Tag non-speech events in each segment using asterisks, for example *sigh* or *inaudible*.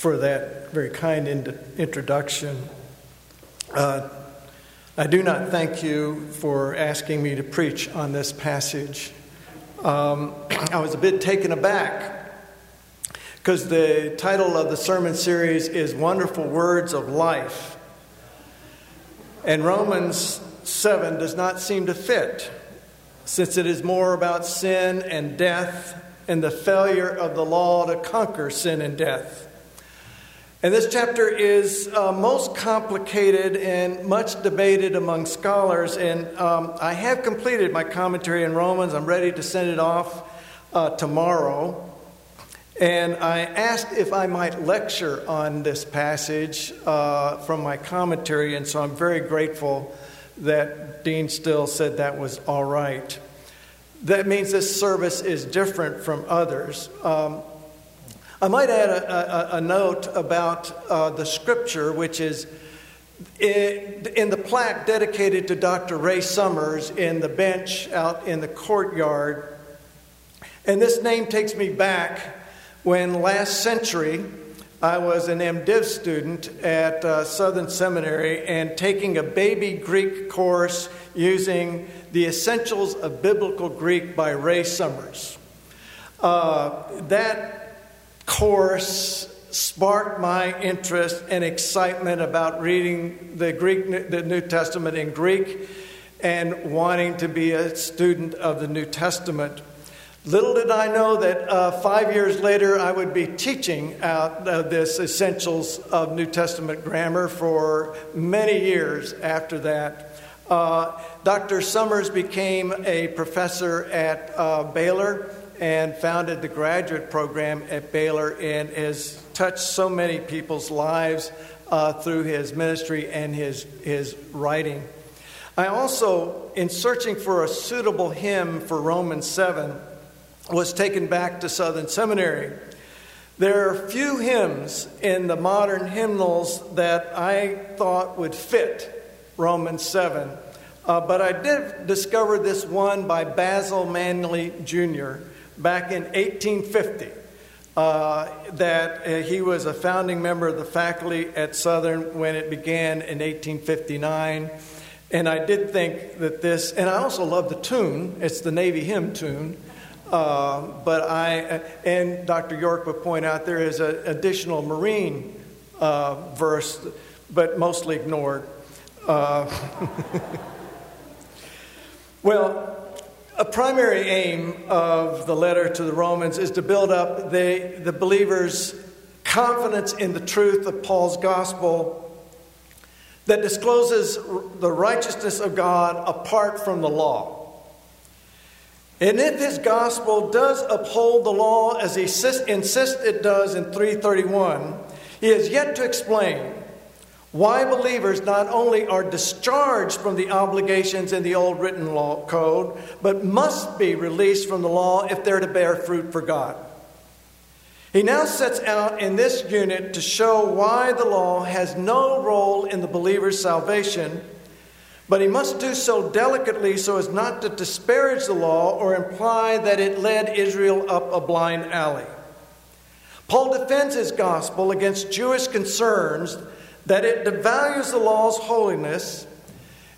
for that very kind in- introduction. Uh, I do not thank you for asking me to preach on this passage. Um, *clears throat* I was a bit taken aback because the title of the sermon series is Wonderful Words of Life. And Romans 7 does not seem to fit, since it is more about sin and death and the failure of the law to conquer sin and death. And this chapter is uh, most complicated and much debated among scholars. And um, I have completed my commentary in Romans. I'm ready to send it off uh, tomorrow. And I asked if I might lecture on this passage uh, from my commentary. And so I'm very grateful that Dean Still said that was all right. That means this service is different from others. Um, I might add a, a, a note about uh, the scripture, which is in, the plaque dedicated to Dr. Ray Summers in the bench out in the courtyard. And this name takes me back when last century I was an MDiv student at uh, Southern Seminary and taking a baby Greek course using the Essentials of Biblical Greek by Ray Summers. Uh, that course sparked my interest and excitement about reading the Greek, the New Testament in Greek, and wanting to be a student of the New Testament. Little did I know that uh, five years later I would be teaching out uh, this essentials of New Testament grammar for many years after that. Uh, Dr. Summers became a professor at uh, Baylor and founded the graduate program at Baylor and has touched so many people's lives uh, through his ministry and his, his writing. I also, in searching for a suitable hymn for Romans 7, was taken back to Southern Seminary. There are few hymns in the modern hymnals that I thought would fit Romans 7. Uh, but I did discover this one by Basil Manly Jr back in 1850 uh, that uh, he was a founding member of the faculty at Southern when it began in 1859. And I did think that this, and I also love the tune, it's the Navy hymn tune. Uh, but I, and Dr. York would point out there is an additional Marine uh, verse, but mostly ignored. Uh, *laughs* well, a primary aim of the letter to the Romans is to build up the, the believers' confidence in the truth of Paul's gospel that discloses the righteousness of God apart from the law. And if his gospel does uphold the law as he insists it does in 331, he has yet to explain why believers not only are discharged from the obligations in the old written law code, but must be released from the law if they're to bear fruit for God. He now sets out in this unit to show why the law has no role in the believer's salvation, but he must do so delicately so as not to disparage the law or imply that it led Israel up a blind alley. Paul defends his gospel against Jewish concerns that it devalues the law's holiness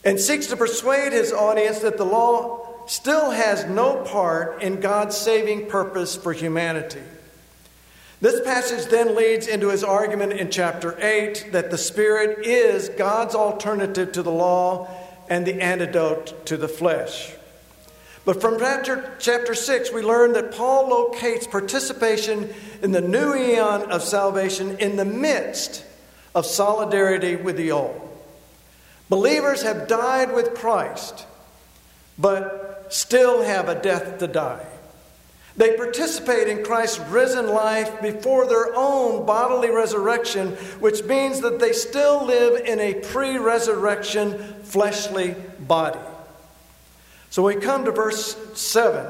and seeks to persuade his audience that the law still has no part in God's saving purpose for humanity. This passage then leads into his argument in chapter 8 that the Spirit is God's alternative to the law and the antidote to the flesh. But from chapter, chapter 6, we learn that Paul locates participation in the new eon of salvation in the midst of solidarity with the old. Believers have died with Christ, but still have a death to die. They participate in Christ's risen life before their own bodily resurrection, which means that they still live in a pre resurrection fleshly body. So we come to verse 7.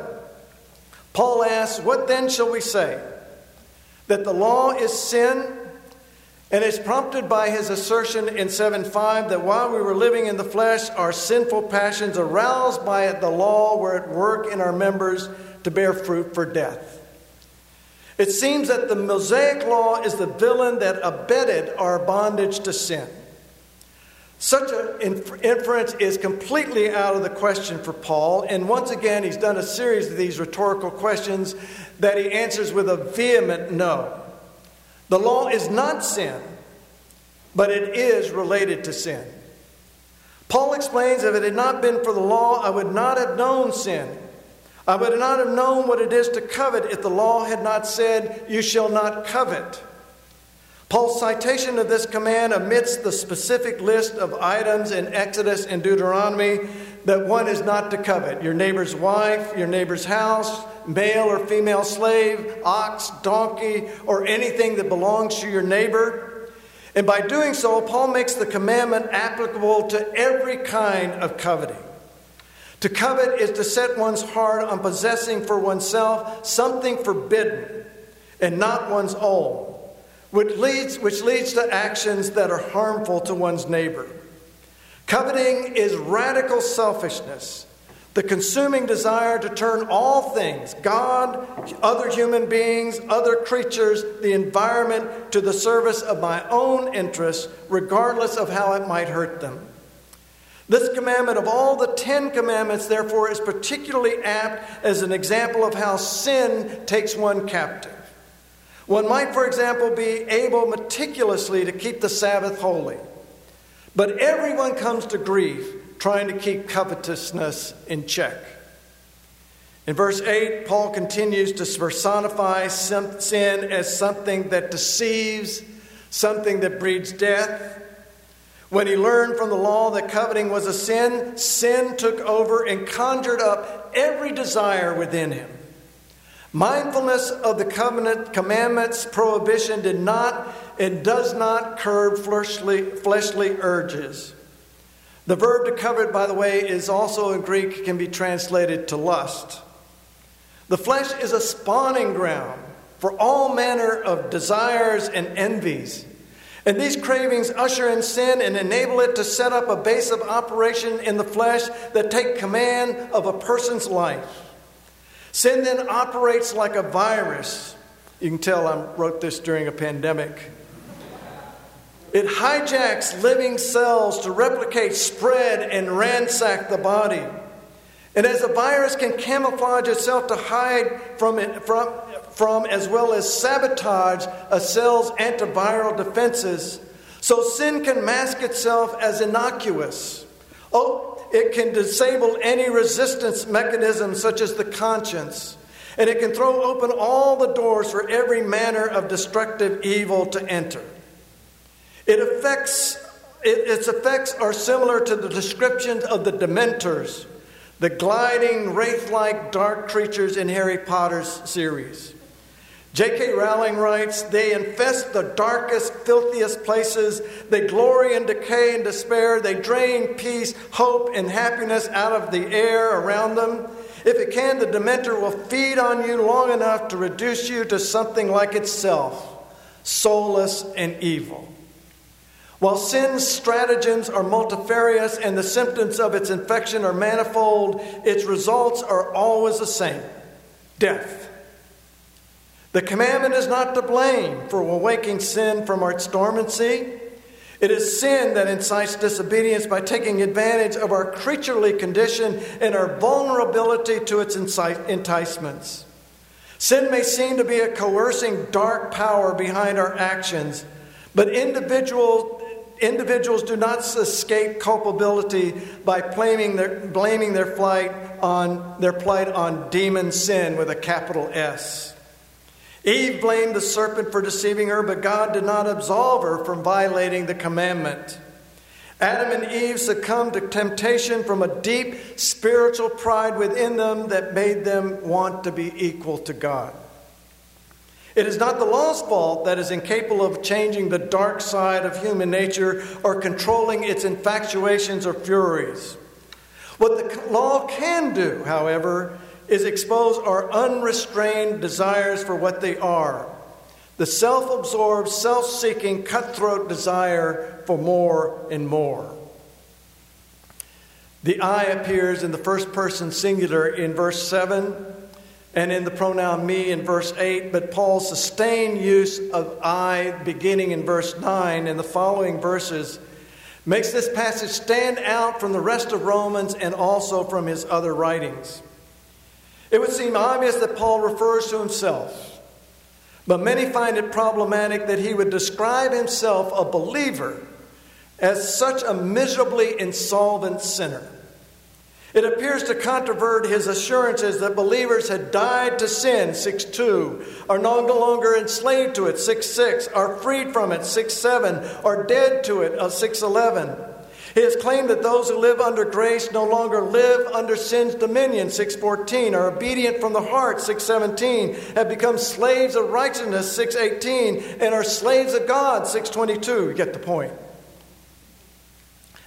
Paul asks, What then shall we say? That the law is sin? And it's prompted by his assertion in 7:5 that while we were living in the flesh, our sinful passions aroused by the law were at work in our members to bear fruit for death. It seems that the Mosaic law is the villain that abetted our bondage to sin. Such an inference is completely out of the question for Paul, and once again, he's done a series of these rhetorical questions that he answers with a vehement no. The law is not sin, but it is related to sin. Paul explains if it had not been for the law, I would not have known sin. I would not have known what it is to covet if the law had not said, You shall not covet. Paul's citation of this command amidst the specific list of items in Exodus and Deuteronomy that one is not to covet your neighbor's wife, your neighbor's house, male or female slave, ox, donkey, or anything that belongs to your neighbor. And by doing so, Paul makes the commandment applicable to every kind of coveting. To covet is to set one's heart on possessing for oneself something forbidden and not one's own, which leads, which leads to actions that are harmful to one's neighbor. Coveting is radical selfishness, the consuming desire to turn all things God, other human beings, other creatures, the environment to the service of my own interests, regardless of how it might hurt them. This commandment of all the Ten Commandments, therefore, is particularly apt as an example of how sin takes one captive. One might, for example, be able meticulously to keep the Sabbath holy, but everyone comes to grief trying to keep covetousness in check. In verse 8, Paul continues to personify sin as something that deceives, something that breeds death, when he learned from the law that coveting was a sin, sin took over and conjured up every desire within him. Mindfulness of the covenant commandments prohibition did not and does not curb fleshly, fleshly urges. The verb to covet, by the way, is also in Greek, can be translated to lust. The flesh is a spawning ground for all manner of desires and envies. And these cravings usher in sin and enable it to set up a base of operation in the flesh that take command of a person's life. Sin then operates like a virus. You can tell I wrote this during a pandemic. It hijacks living cells to replicate, spread, and ransack the body. And as a virus can camouflage itself to hide from, it, from, from as well as sabotage a cell's antiviral defenses, so sin can mask itself as innocuous. Oh, it can disable any resistance mechanism, such as the conscience, and it can throw open all the doors for every manner of destructive evil to enter. It affects, it, its effects are similar to the descriptions of the Dementors, the gliding, wraith like dark creatures in Harry Potter's series. J.K. Rowling writes, They infest the darkest, filthiest places. They glory in decay and despair. They drain peace, hope, and happiness out of the air around them. If it can, the Dementor will feed on you long enough to reduce you to something like itself soulless and evil. While sin's stratagems are multifarious and the symptoms of its infection are manifold, its results are always the same death. The commandment is not to blame for awaking sin from its dormancy. It is sin that incites disobedience by taking advantage of our creaturely condition and our vulnerability to its enticements. Sin may seem to be a coercing dark power behind our actions, but individual, individuals do not escape culpability by blaming their, blaming their, flight on, their plight on demon sin with a capital S. Eve blamed the serpent for deceiving her, but God did not absolve her from violating the commandment. Adam and Eve succumbed to temptation from a deep spiritual pride within them that made them want to be equal to God. It is not the law's fault that is incapable of changing the dark side of human nature or controlling its infatuations or furies. What the law can do, however, is expose our unrestrained desires for what they are the self absorbed, self seeking, cutthroat desire for more and more. The I appears in the first person singular in verse 7. And in the pronoun me in verse 8, but Paul's sustained use of I beginning in verse 9 and the following verses makes this passage stand out from the rest of Romans and also from his other writings. It would seem obvious that Paul refers to himself, but many find it problematic that he would describe himself, a believer, as such a miserably insolvent sinner. It appears to controvert his assurances that believers had died to sin, 6 2, are no longer enslaved to it, 6 6, are freed from it, 6 7, are dead to it, uh, 6 11. He has claimed that those who live under grace no longer live under sin's dominion, 614, are obedient from the heart, 617, have become slaves of righteousness, 618, and are slaves of God, 622. You get the point.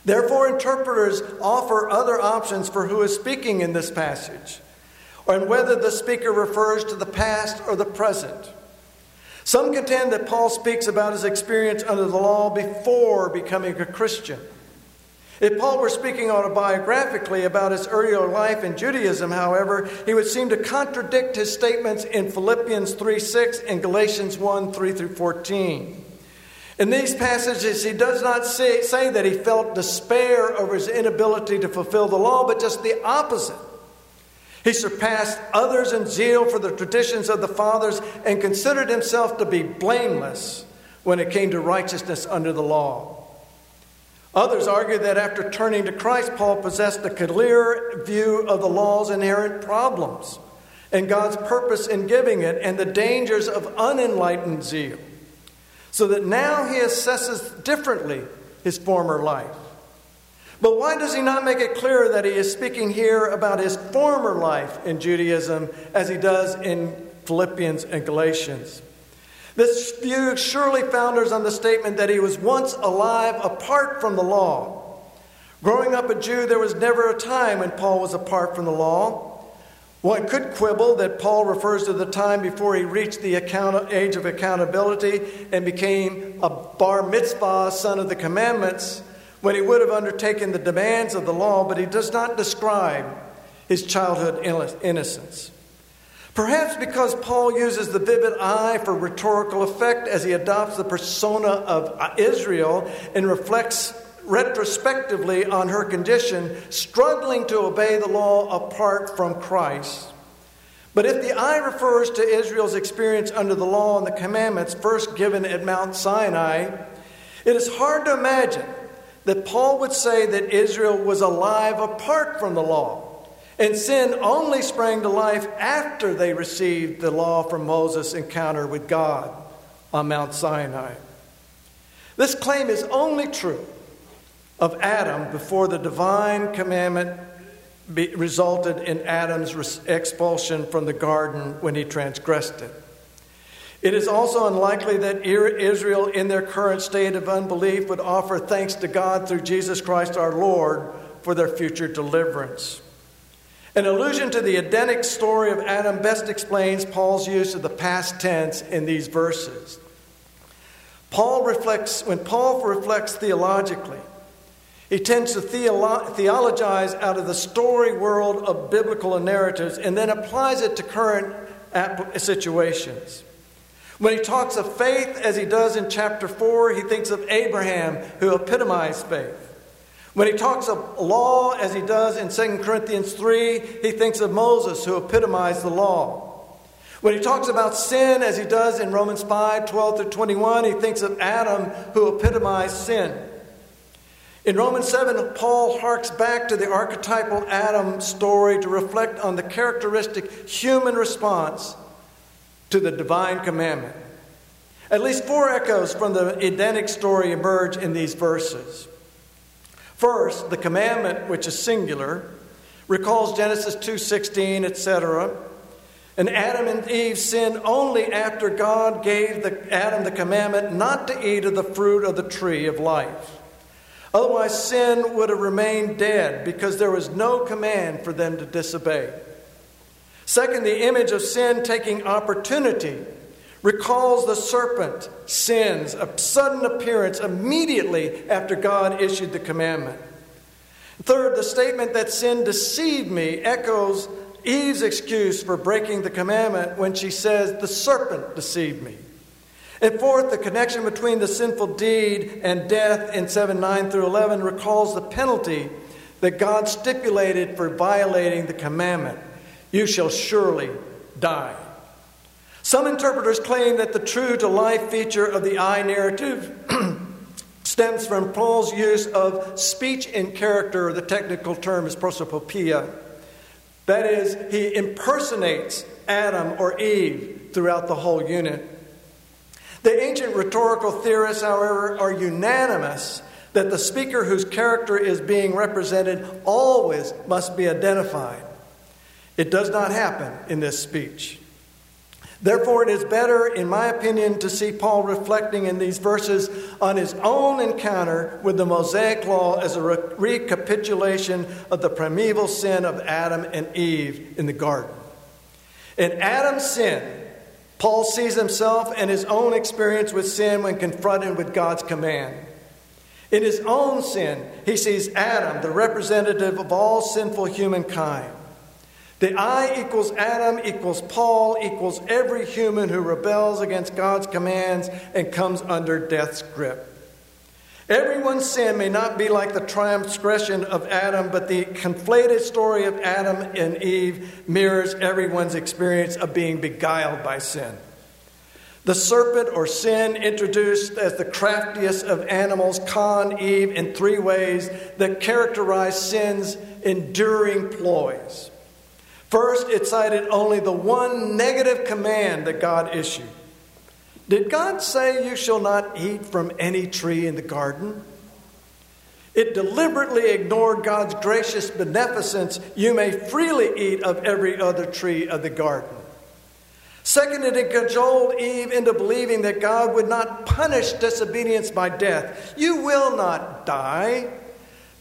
Therefore, interpreters offer other options for who is speaking in this passage, and whether the speaker refers to the past or the present. Some contend that Paul speaks about his experience under the law before becoming a Christian. If Paul were speaking autobiographically about his earlier life in Judaism, however, he would seem to contradict his statements in Philippians 3 6 and Galatians 1 3 through 14. In these passages, he does not say, say, that he felt despair over his inability to fulfill the law, but just the opposite. He surpassed others in zeal for the traditions of the fathers and considered himself to be blameless when it came to righteousness under the law. Others argue that after turning to Christ, Paul possessed a clear view of the law's inherent problems and God's purpose in giving it and the dangers of unenlightened zeal so that now he assesses differently his former life. But why does he not make it clear that he is speaking here about his former life in Judaism as he does in Philippians and Galatians? This view surely founders on the statement that he was once alive apart from the law. Growing up a Jew, there was never a time when Paul was apart from the law. One could quibble that Paul refers to the time before he reached the account- age of accountability and became a bar mitzvah, son of the commandments, when he would have undertaken the demands of the law, but he does not describe his childhood innocence. Perhaps because Paul uses the vivid I for rhetorical effect as he adopts the persona of uh, Israel and reflects retrospectively on her condition, struggling to obey the law apart from Christ. But if the I refers to Israel's experience under the law and the commandments first given at Mount Sinai, it is hard to imagine that Paul would say that Israel was alive apart from the law. And sin only sprang to life after they received the law from Moses' encounter with God on Mount Sinai. This claim is only true of Adam before the divine commandment be, resulted in Adam's expulsion from the garden when he transgressed it. It is also unlikely that Israel, in their current state of unbelief, would offer thanks to God through Jesus Christ our Lord for their future deliverance. An allusion to the Edenic story of Adam best explains Paul's use of the past tense in these verses. Paul reflects, when Paul reflects theologically, he tends to theolo- theologize out of the story world of biblical narratives and then applies it to current situations. When he talks of faith, as he does in chapter 4, he thinks of Abraham, who epitomized faith. When he talks of law, as he does in 2 Corinthians 3, he thinks of Moses, who epitomized the law. When he talks about sin, as he does in Romans 5 12 through 21, he thinks of Adam, who epitomized sin. In Romans 7, Paul harks back to the archetypal Adam story to reflect on the characteristic human response to the divine commandment. At least four echoes from the Edenic story emerge in these verses. First, the commandment, which is singular, recalls Genesis 2:16, etc. And Adam and Eve sinned only after God gave the, Adam the commandment not to eat of the fruit of the tree of life. Otherwise, sin would have remained dead because there was no command for them to disobey. Second, the image of sin taking opportunity recalls the serpent sin's a sudden appearance immediately after God issued the commandment. Third, the statement that sin deceived me echoes Eve's excuse for breaking the commandment when she says, The serpent deceived me. And fourth, the connection between the sinful deed and death in 7 9 through 11 recalls the penalty that God stipulated for violating the commandment you shall surely die. Some interpreters claim that the true to life feature of the I narrative *clears throat* stems from Paul's use of speech in character, the technical term is prosopopoeia. That is, he impersonates Adam or Eve throughout the whole unit. The ancient rhetorical theorists, however, are unanimous that the speaker whose character is being represented always must be identified. It does not happen in this speech. Therefore, it is better, in my opinion, to see Paul reflecting in these verses on his own encounter with the Mosaic Law as a re- recapitulation of the primeval sin of Adam and Eve in the garden. In Adam's sin, Paul sees himself and his own experience with sin when confronted with God's command. In his own sin, he sees Adam, the representative of all sinful humankind. The I equals Adam equals Paul equals every human who rebels against God's commands and comes under death's grip. Everyone's sin may not be like the transgression of Adam, but the conflated story of Adam and Eve mirrors everyone's experience of being beguiled by sin. The serpent or sin, introduced as the craftiest of animals, conned Eve in three ways that characterize sin's enduring ploys. First, it cited only the one negative command that God issued. Did God say, You shall not eat from any tree in the garden? It deliberately ignored God's gracious beneficence. You may freely eat of every other tree of the garden. Second, it cajoled Eve into believing that God would not punish disobedience by death. You will not die.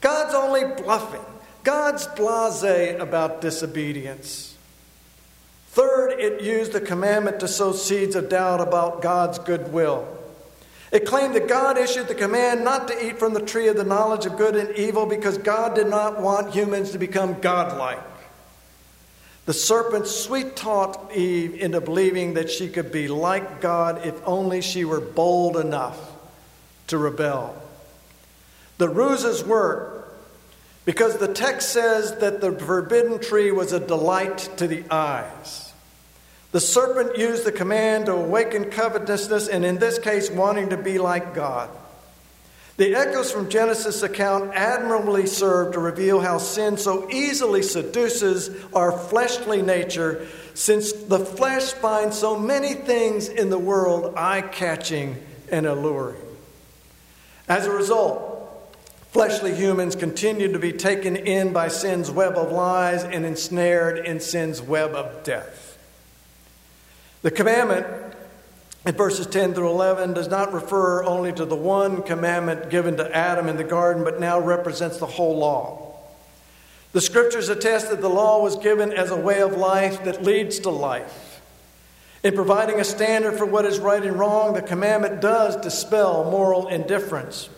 God's only bluffing. God's blase about disobedience. It used the commandment to sow seeds of doubt about God's goodwill. It claimed that God issued the command not to eat from the tree of the knowledge of good and evil because God did not want humans to become godlike. The serpent sweet talked Eve into believing that she could be like God if only she were bold enough to rebel. The ruses worked because the text says that the forbidden tree was a delight to the eyes. The serpent used the command to awaken covetousness, and in this case, wanting to be like God. The echoes from Genesis' account admirably serve to reveal how sin so easily seduces our fleshly nature, since the flesh finds so many things in the world eye catching and alluring. As a result, Fleshly humans continue to be taken in by sin's web of lies and ensnared in sin's web of death. The commandment in verses 10 through 11 does not refer only to the one commandment given to Adam in the garden, but now represents the whole law. The scriptures attest that the law was given as a way of life that leads to life. In providing a standard for what is right and wrong, the commandment does dispel moral indifference.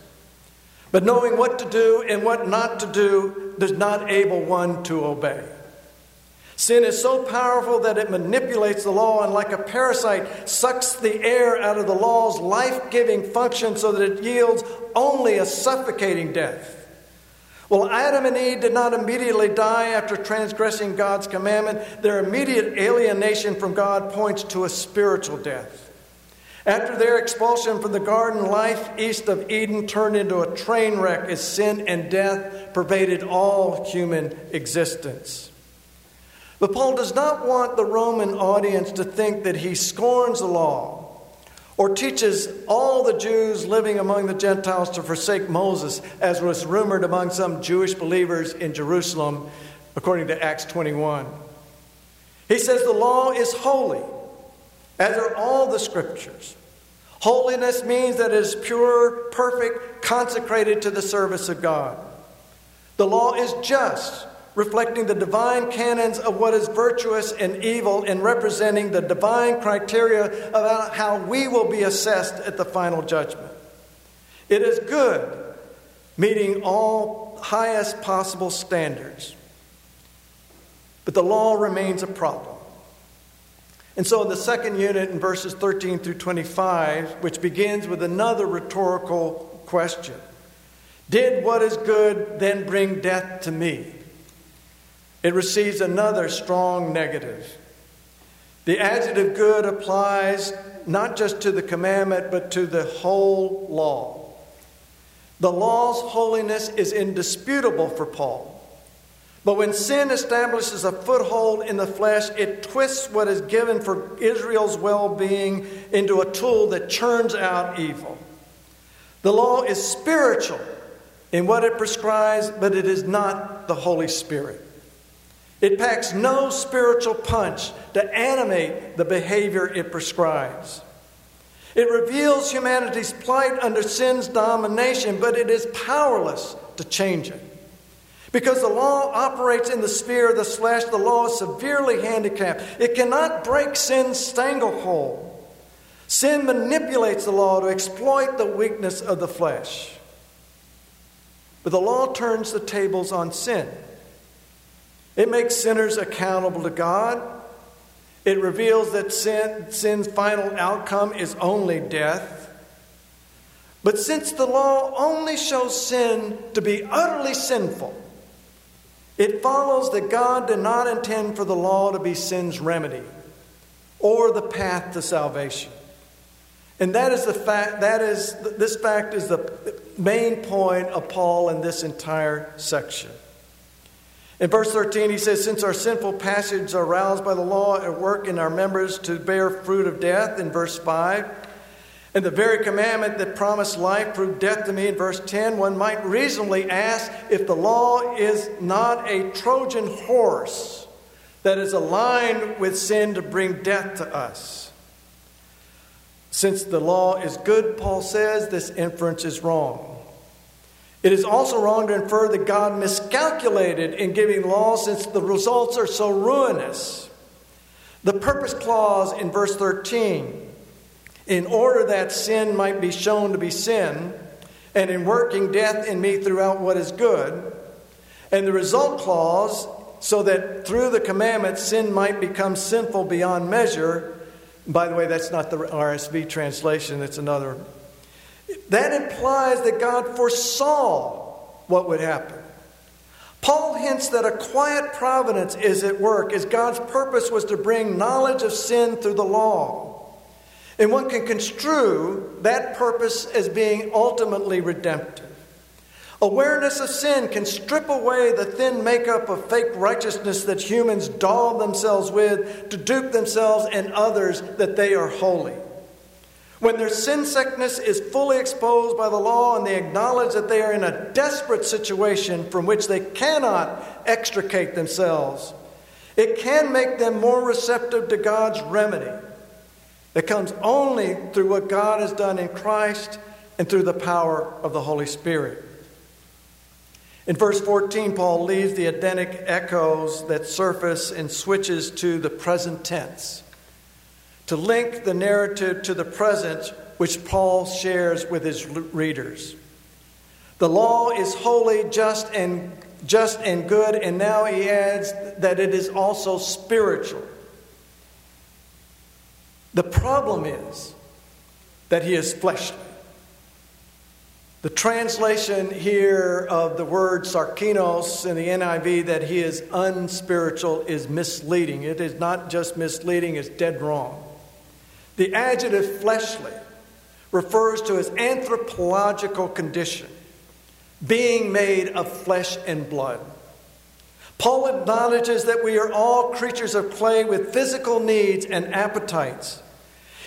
But knowing what to do and what not to do does not able one to obey. Sin is so powerful that it manipulates the law and, like a parasite, sucks the air out of the law's life giving function so that it yields only a suffocating death. Well, Adam and Eve did not immediately die after transgressing God's commandment. Their immediate alienation from God points to a spiritual death. After their expulsion from the garden, life east of Eden turned into a train wreck as sin and death pervaded all human existence. But Paul does not want the Roman audience to think that he scorns the law or teaches all the Jews living among the Gentiles to forsake Moses, as was rumored among some Jewish believers in Jerusalem, according to Acts 21. He says the law is holy as are all the scriptures. Holiness means that it is pure, perfect, consecrated to the service of God. The law is just, reflecting the divine canons of what is virtuous and evil and representing the divine criteria about how we will be assessed at the final judgment. It is good, meeting all highest possible standards. but the law remains a problem. And so, in the second unit, in verses 13 through 25, which begins with another rhetorical question Did what is good then bring death to me? It receives another strong negative. The adjective good applies not just to the commandment, but to the whole law. The law's holiness is indisputable for Paul. But when sin establishes a foothold in the flesh, it twists what is given for Israel's well being into a tool that churns out evil. The law is spiritual in what it prescribes, but it is not the Holy Spirit. It packs no spiritual punch to animate the behavior it prescribes. It reveals humanity's plight under sin's domination, but it is powerless to change it. Because the law operates in the sphere of the flesh, the law is severely handicapped. It cannot break sin's stranglehold. Sin manipulates the law to exploit the weakness of the flesh. But the law turns the tables on sin. It makes sinners accountable to God. It reveals that sin, sin's final outcome is only death. But since the law only shows sin to be utterly sinful, it follows that God did not intend for the law to be sin's remedy or the path to salvation. And that is the fact that is this fact is the main point of Paul in this entire section. In verse 13, he says, Since our sinful passions are aroused by the law at work in our members to bear fruit of death, in verse 5, and the very commandment that promised life proved death to me in verse 10, one might reasonably ask if the law is not a Trojan horse that is aligned with sin to bring death to us. Since the law is good, Paul says, this inference is wrong. It is also wrong to infer that God miscalculated in giving law since the results are so ruinous. The purpose clause in verse 13, in order that sin might be shown to be sin, and in working death in me throughout what is good, and the result clause, so that through the commandment sin might become sinful beyond measure. By the way, that's not the RSV translation, it's another that implies that God foresaw what would happen. Paul hints that a quiet providence is at work as God's purpose was to bring knowledge of sin through the law. And one can construe that purpose as being ultimately redemptive. Awareness of sin can strip away the thin makeup of fake righteousness that humans doll themselves with to dupe themselves and others that they are holy. When their sin sickness is fully exposed by the law and they acknowledge that they are in a desperate situation from which they cannot extricate themselves, it can make them more receptive to God's remedy that comes only through what God has done in Christ and through the power of the Holy Spirit. In verse 14, Paul leaves the Edenic echoes that surface and switches to the present tense to link the narrative to the present, which Paul shares with his readers. The law is holy, just and just and good, and now he adds that it is also spiritual. The problem is that he is fleshly. The translation here of the word sarkinos in the NIV that he is unspiritual is misleading. It is not just misleading, it's dead wrong. The adjective fleshly refers to his anthropological condition, being made of flesh and blood. Paul acknowledges that we are all creatures of clay with physical needs and appetites.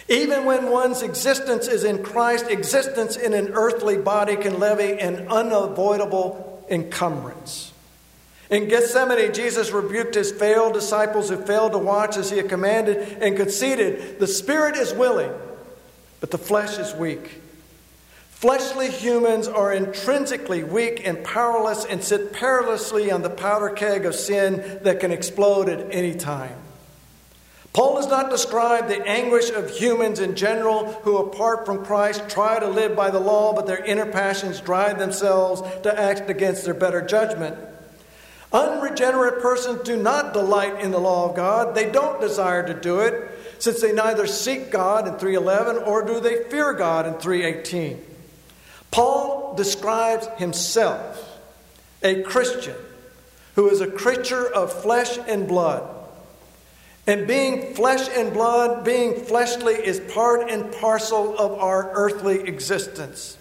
Even when one's existence is in Christ, existence in an earthly body can levy an unavoidable encumbrance. In Gethsemane, Jesus rebuked his failed disciples who failed to watch as he had commanded and conceded, The spirit is willing, but the flesh is weak. Fleshly humans are intrinsically weak and powerless and sit perilously on the powder keg of sin that can explode at any time. Paul does not describe the anguish of humans in general who, apart from Christ, try to live by the law, but their inner passions drive themselves to act against their better judgment. Unregenerate persons do not delight in the law of God. They don't desire to do it, since they neither seek God in 311 or do they fear God in 318. Paul describes himself, a Christian, who is a creature of flesh and blood. And being flesh and blood, being fleshly, is part and parcel of our earthly existence.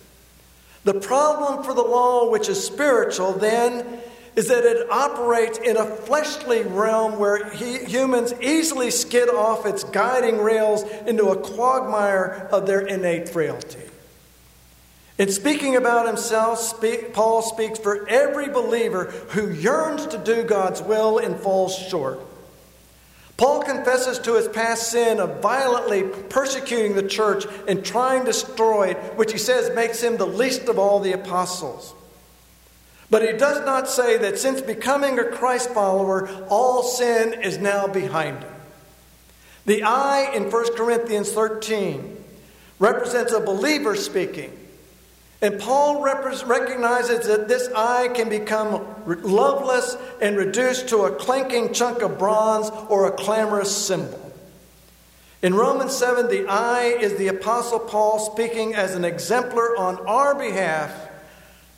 The problem for the law, which is spiritual, then, is that it operates in a fleshly realm where he, humans easily skid off its guiding rails into a quagmire of their innate frailty. In speaking about himself, speak, Paul speaks for every believer who yearns to do God's will and falls short. Paul confesses to his past sin of violently persecuting the church and trying to destroy it, which he says makes him the least of all the apostles. But he does not say that since becoming a Christ follower, all sin is now behind him. The I in 1 Corinthians 13 represents a believer speaking. And Paul recognizes that this I can become loveless and reduced to a clanking chunk of bronze or a clamorous cymbal. In Romans 7, the I is the Apostle Paul speaking as an exemplar on our behalf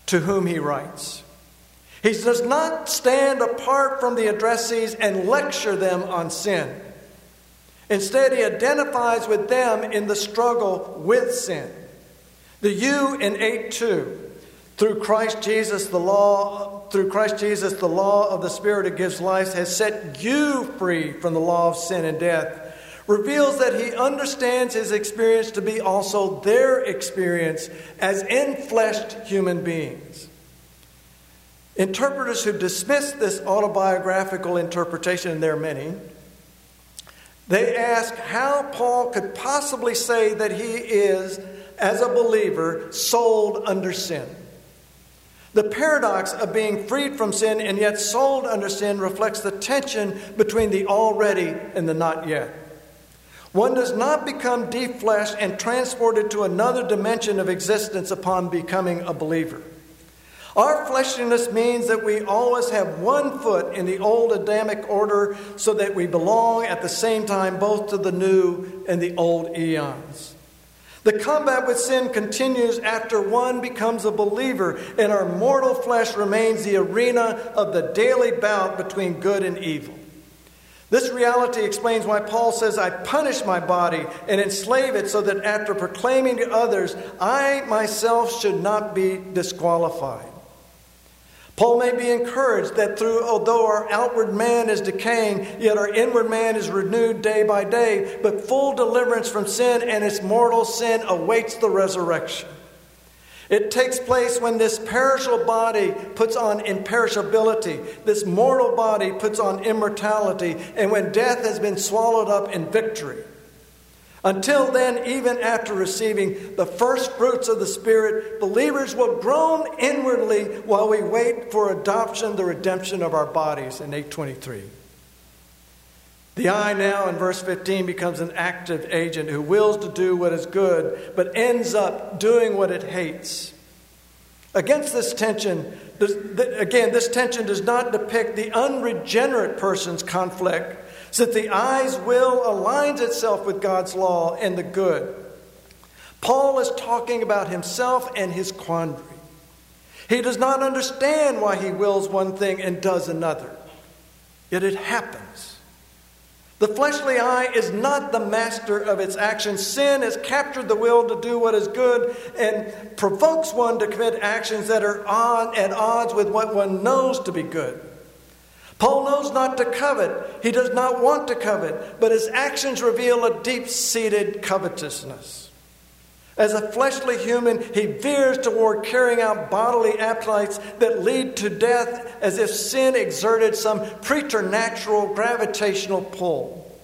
to whom he writes. He does not stand apart from the addressees and lecture them on sin. Instead, he identifies with them in the struggle with sin. The you in 8 2. Through Christ Jesus, the law, through Christ Jesus, the law of the Spirit that gives life has set you free from the law of sin and death. Reveals that he understands his experience to be also their experience as enfleshed human beings. Interpreters who dismiss this autobiographical interpretation, and there are many, they ask how Paul could possibly say that he is, as a believer, sold under sin. The paradox of being freed from sin and yet sold under sin reflects the tension between the already and the not yet. One does not become defleshed and transported to another dimension of existence upon becoming a believer. Our fleshliness means that we always have one foot in the old Adamic order so that we belong at the same time both to the new and the old eons. The combat with sin continues after one becomes a believer, and our mortal flesh remains the arena of the daily bout between good and evil. This reality explains why Paul says, I punish my body and enslave it so that after proclaiming to others, I myself should not be disqualified. Paul may be encouraged that through, although our outward man is decaying, yet our inward man is renewed day by day, but full deliverance from sin and its mortal sin awaits the resurrection. It takes place when this perishable body puts on imperishability, this mortal body puts on immortality, and when death has been swallowed up in victory. Until then, even after receiving the first fruits of the Spirit, believers will groan inwardly while we wait for adoption, the redemption of our bodies in 823. The I now in verse 15 becomes an active agent who wills to do what is good, but ends up doing what it hates. Against this tension, again, this tension does not depict the unregenerate person's conflict so that the I's will aligns itself with God's law and the good. Paul is talking about himself and his quandary. He does not understand why he wills one thing and does another. Yet it happens. The fleshly I is not the master of its actions. Sin has captured the will to do what is good and provokes one to commit actions that are on, at odds with what one knows to be good. Paul knows not to covet. He does not want to covet, but his actions reveal a deep seated covetousness. As a fleshly human, he veers toward carrying out bodily appetites that lead to death as if sin exerted some preternatural gravitational pull.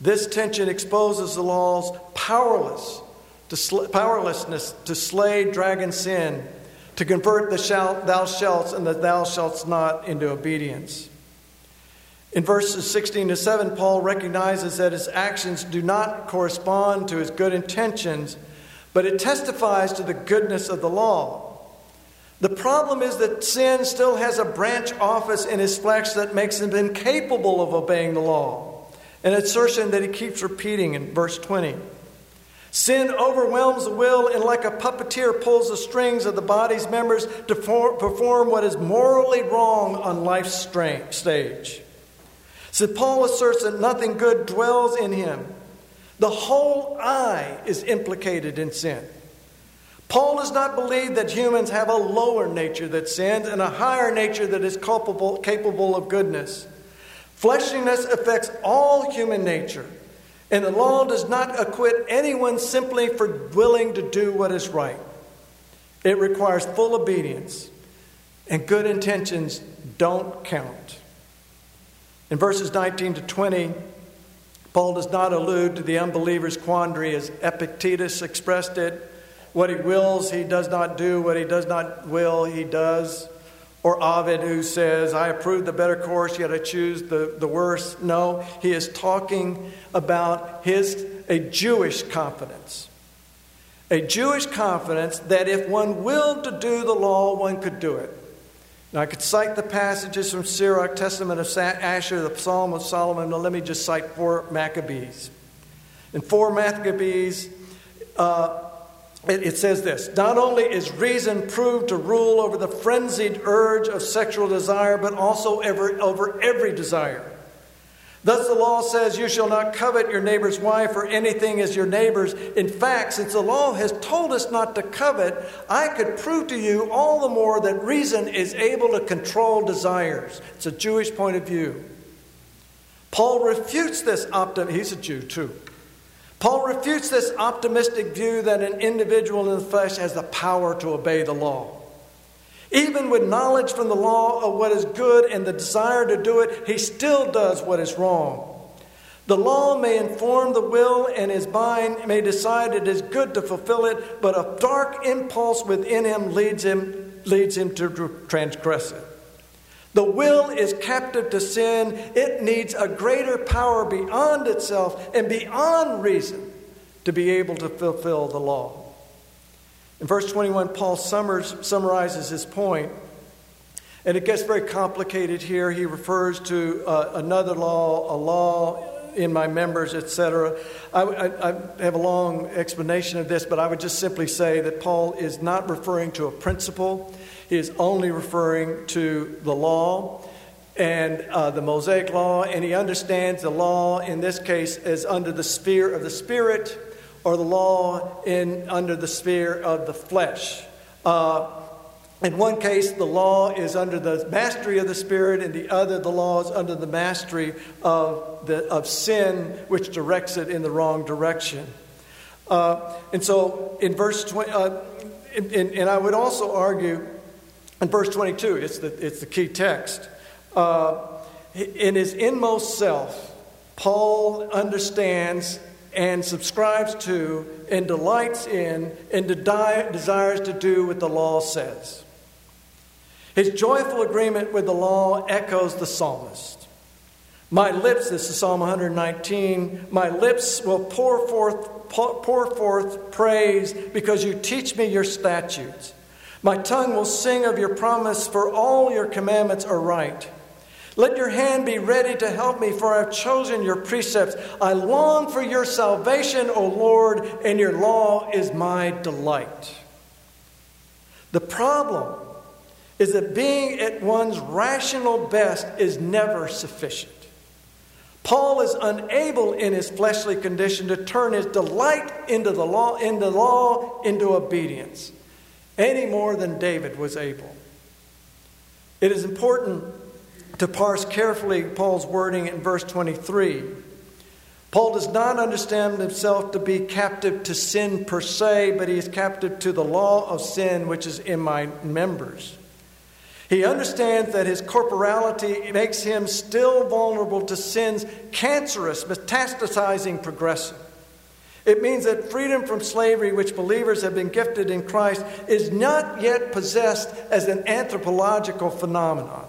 This tension exposes the law's powerless to sl- powerlessness to slay dragon sin to convert the shall, thou shalt and the thou shalt not into obedience. In verses 16 to 7, Paul recognizes that his actions do not correspond to his good intentions, but it testifies to the goodness of the law. The problem is that sin still has a branch office in his flesh that makes him incapable of obeying the law. An assertion that he keeps repeating in verse 20. Sin overwhelms the will and, like a puppeteer, pulls the strings of the body's members to for- perform what is morally wrong on life's stage. So, Paul asserts that nothing good dwells in him. The whole I is implicated in sin. Paul does not believe that humans have a lower nature that sins and a higher nature that is culpable, capable of goodness. Fleshiness affects all human nature. And the law does not acquit anyone simply for willing to do what is right. It requires full obedience, and good intentions don't count. In verses 19 to 20, Paul does not allude to the unbeliever's quandary as Epictetus expressed it. What he wills, he does not do. What he does not will, he does. Or Ovid, who says, I approve the better course, yet I choose the, the worse. No, he is talking about his, a Jewish confidence. A Jewish confidence that if one willed to do the law, one could do it. Now, I could cite the passages from Sirach, Testament of Asher, the Psalm of Solomon. Now, let me just cite four Maccabees. In four Maccabees, uh, it, says this Not only is reason proved to rule over the frenzied urge of sexual desire, but also over every desire. Thus, the law says, You shall not covet your neighbor's wife or anything as your neighbor's. In fact, since the law has told us not to covet, I could prove to you all the more that reason is able to control desires. It's a Jewish point of view. Paul refutes this optimism. He's a Jew too. Paul refutes this optimistic view that an individual in the flesh has the power to obey the law. Even with knowledge from the law of what is good and the desire to do it, he still does what is wrong. The law may inform the will, and his mind may decide it is good to fulfill it, but a dark impulse within him leads him, leads him to transgress it. The will is captive to sin. It needs a greater power beyond itself and beyond reason to be able to fulfill the law. In verse 21, Paul summarizes his point, and it gets very complicated here. He refers to uh, another law, a law in my members, etc. I, I, I, have a long explanation of this, but I would just simply say that Paul is not referring to a principle. Is only referring to the law and uh, the Mosaic law, and he understands the law in this case as under the sphere of the Spirit or the law in under the sphere of the flesh. Uh, in one case, the law is under the mastery of the Spirit, and the other, the law is under the mastery of, the, of sin, which directs it in the wrong direction. Uh, and so, in verse 20, uh, and, and, I would also argue in verse 22, it's the, it's the key text. Uh, in his inmost self, Paul understands and subscribes to and delights in and de- desires to do what the law says. His joyful agreement with the law echoes the psalmist. My lips, this is Psalm 119, my lips will pour forth, pour forth praise because you teach me your statutes. My tongue will sing of your promise, for all your commandments are right. Let your hand be ready to help me, for I have chosen your precepts. I long for your salvation, O Lord, and your law is my delight. The problem is that being at one's rational best is never sufficient. Paul is unable in his fleshly condition to turn his delight into the law, into law, into obedience, any more than David was able. It is important to parse carefully Paul's wording in verse 23. Paul does not understand himself to be captive to sin per se, but he is captive to the law of sin which is in my members. He understands that his corporality makes him still vulnerable to sin's cancerous, metastasizing progression. It means that freedom from slavery, which believers have been gifted in Christ, is not yet possessed as an anthropological phenomenon.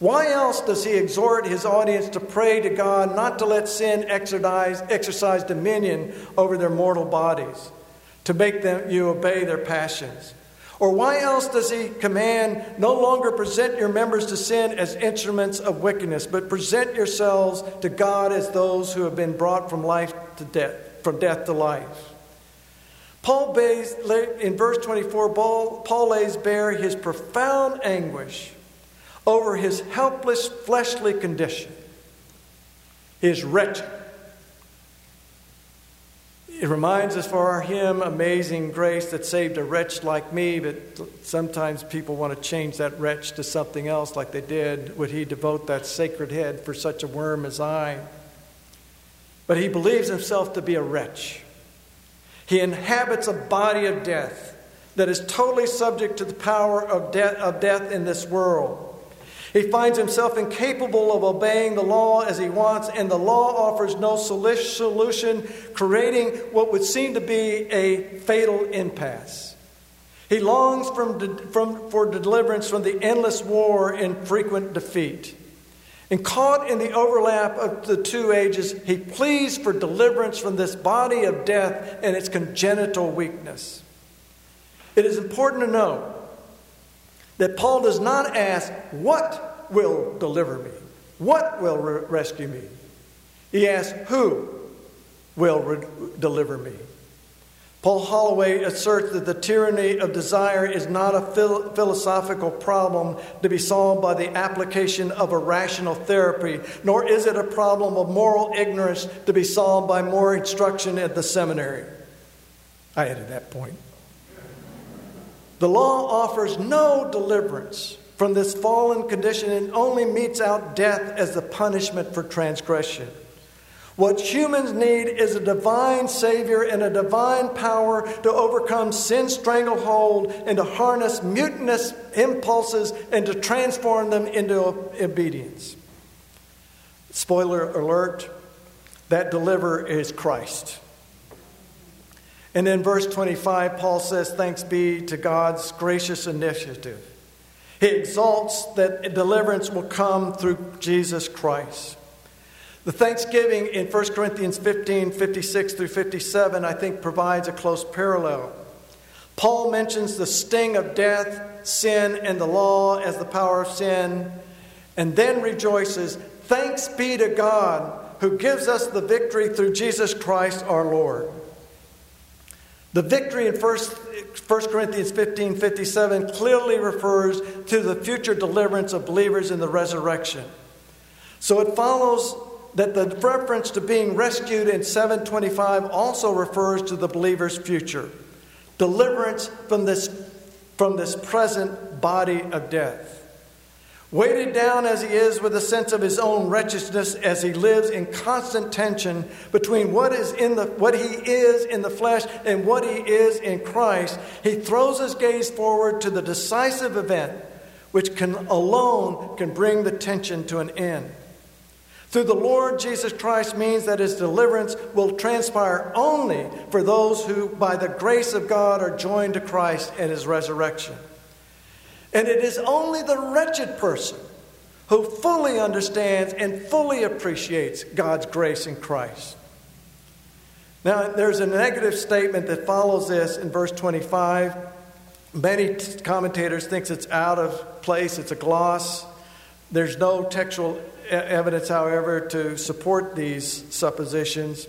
Why else does he exhort his audience to pray to God not to let sin exercise, exercise dominion over their mortal bodies, to make them you obey their passions? Or why else does he command, no longer present your members to sin as instruments of wickedness, but present yourselves to God as those who have been brought from life to death, from death to life? Paul lays, in verse 24, Paul, lays bare his profound anguish over his helpless fleshly condition, his wretched it reminds us for our hymn, Amazing Grace, that saved a wretch like me, but sometimes people want to change that wretch to something else like they did. Would he devote that sacred head for such a worm as I? But he believes himself to be a wretch. He inhabits a body of death that is totally subject to the power of, de- of death in this world. He finds himself incapable of obeying the law as he wants, and the law offers no solution, creating what would seem to be a fatal impasse. He longs from, from, for deliverance from the endless war and frequent defeat. And caught in the overlap of the two ages, he pleads for deliverance from this body of death and its congenital weakness. It is important to note that Paul does not ask, What will deliver me? What will re- rescue me? He asks, Who will re- deliver me? Paul Holloway asserts that the tyranny of desire is not a phil- philosophical problem to be solved by the application of a rational therapy, nor is it a problem of moral ignorance to be solved by more instruction at the seminary. I added that point. The law offers no deliverance from this fallen condition and only metes out death as the punishment for transgression. What humans need is a divine Savior and a divine power to overcome sin's stranglehold and to harness mutinous impulses and to transform them into obedience. Spoiler alert that deliverer is Christ. And in verse 25, Paul says, Thanks be to God's gracious initiative. He exalts that deliverance will come through Jesus Christ. The thanksgiving in 1 Corinthians 15 56 through 57, I think, provides a close parallel. Paul mentions the sting of death, sin, and the law as the power of sin, and then rejoices, Thanks be to God who gives us the victory through Jesus Christ our Lord. The victory in 1, 1 Corinthians 15 57 clearly refers to the future deliverance of believers in the resurrection. So it follows that the reference to being rescued in 725 also refers to the believer's future deliverance from this, from this present body of death. Weighted down as he is with a sense of his own wretchedness as he lives in constant tension between what, is in the, what he is in the flesh and what he is in Christ, he throws his gaze forward to the decisive event which can alone can bring the tension to an end. Through the Lord Jesus Christ means that his deliverance will transpire only for those who, by the grace of God, are joined to Christ at his resurrection. And it is only the wretched person who fully understands and fully appreciates God's grace in Christ. Now, there's a negative statement that follows this in verse 25. Many commentators think it's out of place, it's a gloss. There's no textual evidence, however, to support these suppositions.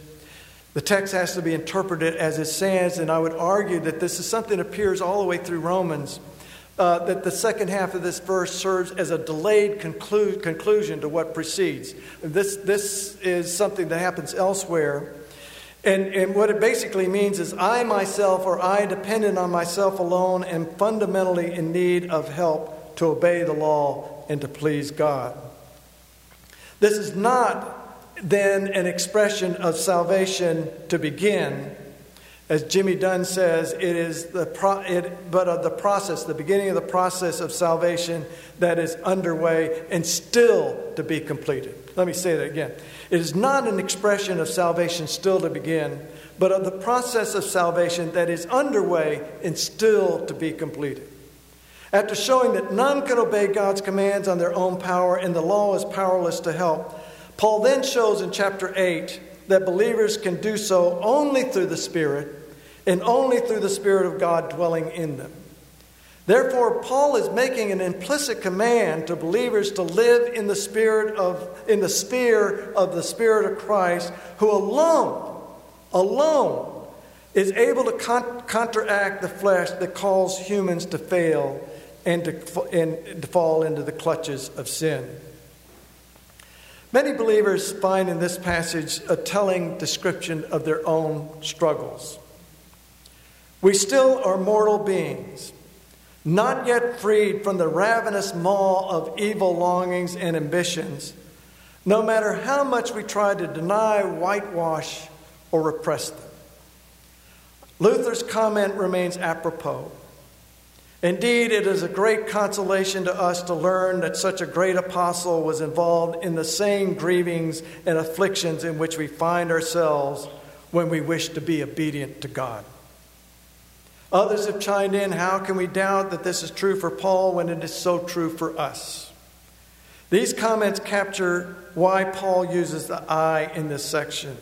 The text has to be interpreted as it stands, and I would argue that this is something that appears all the way through Romans uh, that the second half of this verse serves as a delayed conclu- conclusion to what precedes. This, this is something that happens elsewhere. And, and what it basically means is I myself or I, dependent on myself alone, am fundamentally in need of help to obey the law and to please God. This is not then an expression of salvation to begin as Jimmy Dunn says, it is the pro- it, but of the process, the beginning of the process of salvation that is underway and still to be completed. Let me say that again. It is not an expression of salvation still to begin, but of the process of salvation that is underway and still to be completed. After showing that none can obey God's commands on their own power and the law is powerless to help, Paul then shows in chapter 8 that believers can do so only through the Spirit and only through the Spirit of God dwelling in them. Therefore, Paul is making an implicit command to believers to live in the spirit of in the sphere of the Spirit of Christ, who alone, alone, is able to con- counteract the flesh that calls humans to fail and to, and to fall into the clutches of sin. Many believers find in this passage a telling description of their own struggles. We still are mortal beings, not yet freed from the ravenous maw of evil longings and ambitions, no matter how much we try to deny, whitewash, or repress them. Luther's comment remains apropos. Indeed, it is a great consolation to us to learn that such a great apostle was involved in the same grievings and afflictions in which we find ourselves when we wish to be obedient to God. Others have chimed in how can we doubt that this is true for Paul when it is so true for us? These comments capture why Paul uses the I in this section.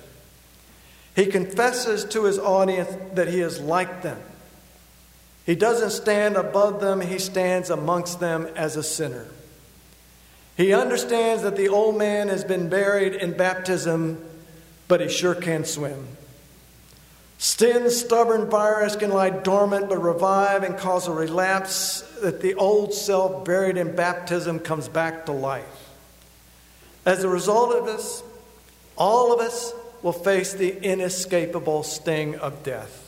He confesses to his audience that he is like them he doesn't stand above them, he stands amongst them as a sinner. He understands that the old man has been buried in baptism, but he sure can swim. Sin's stubborn virus can lie dormant but revive and cause a relapse that the old self buried in baptism comes back to life. As a result of this, all of us will face the inescapable sting of death.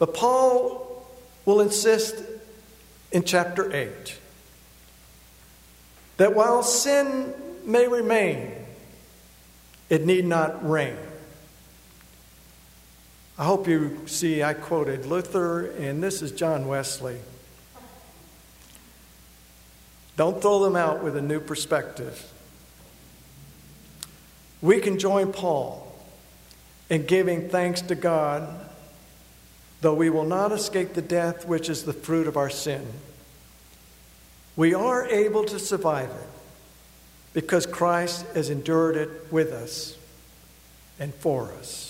But Paul will insist in chapter 8 that while sin may remain, it need not reign. I hope you see I quoted Luther, and this is John Wesley. Don't throw them out with a new perspective. We can join Paul in giving thanks to God though we will not escape the death which is the fruit of our sin, we are able to survive it because Christ has endured it with us and for us.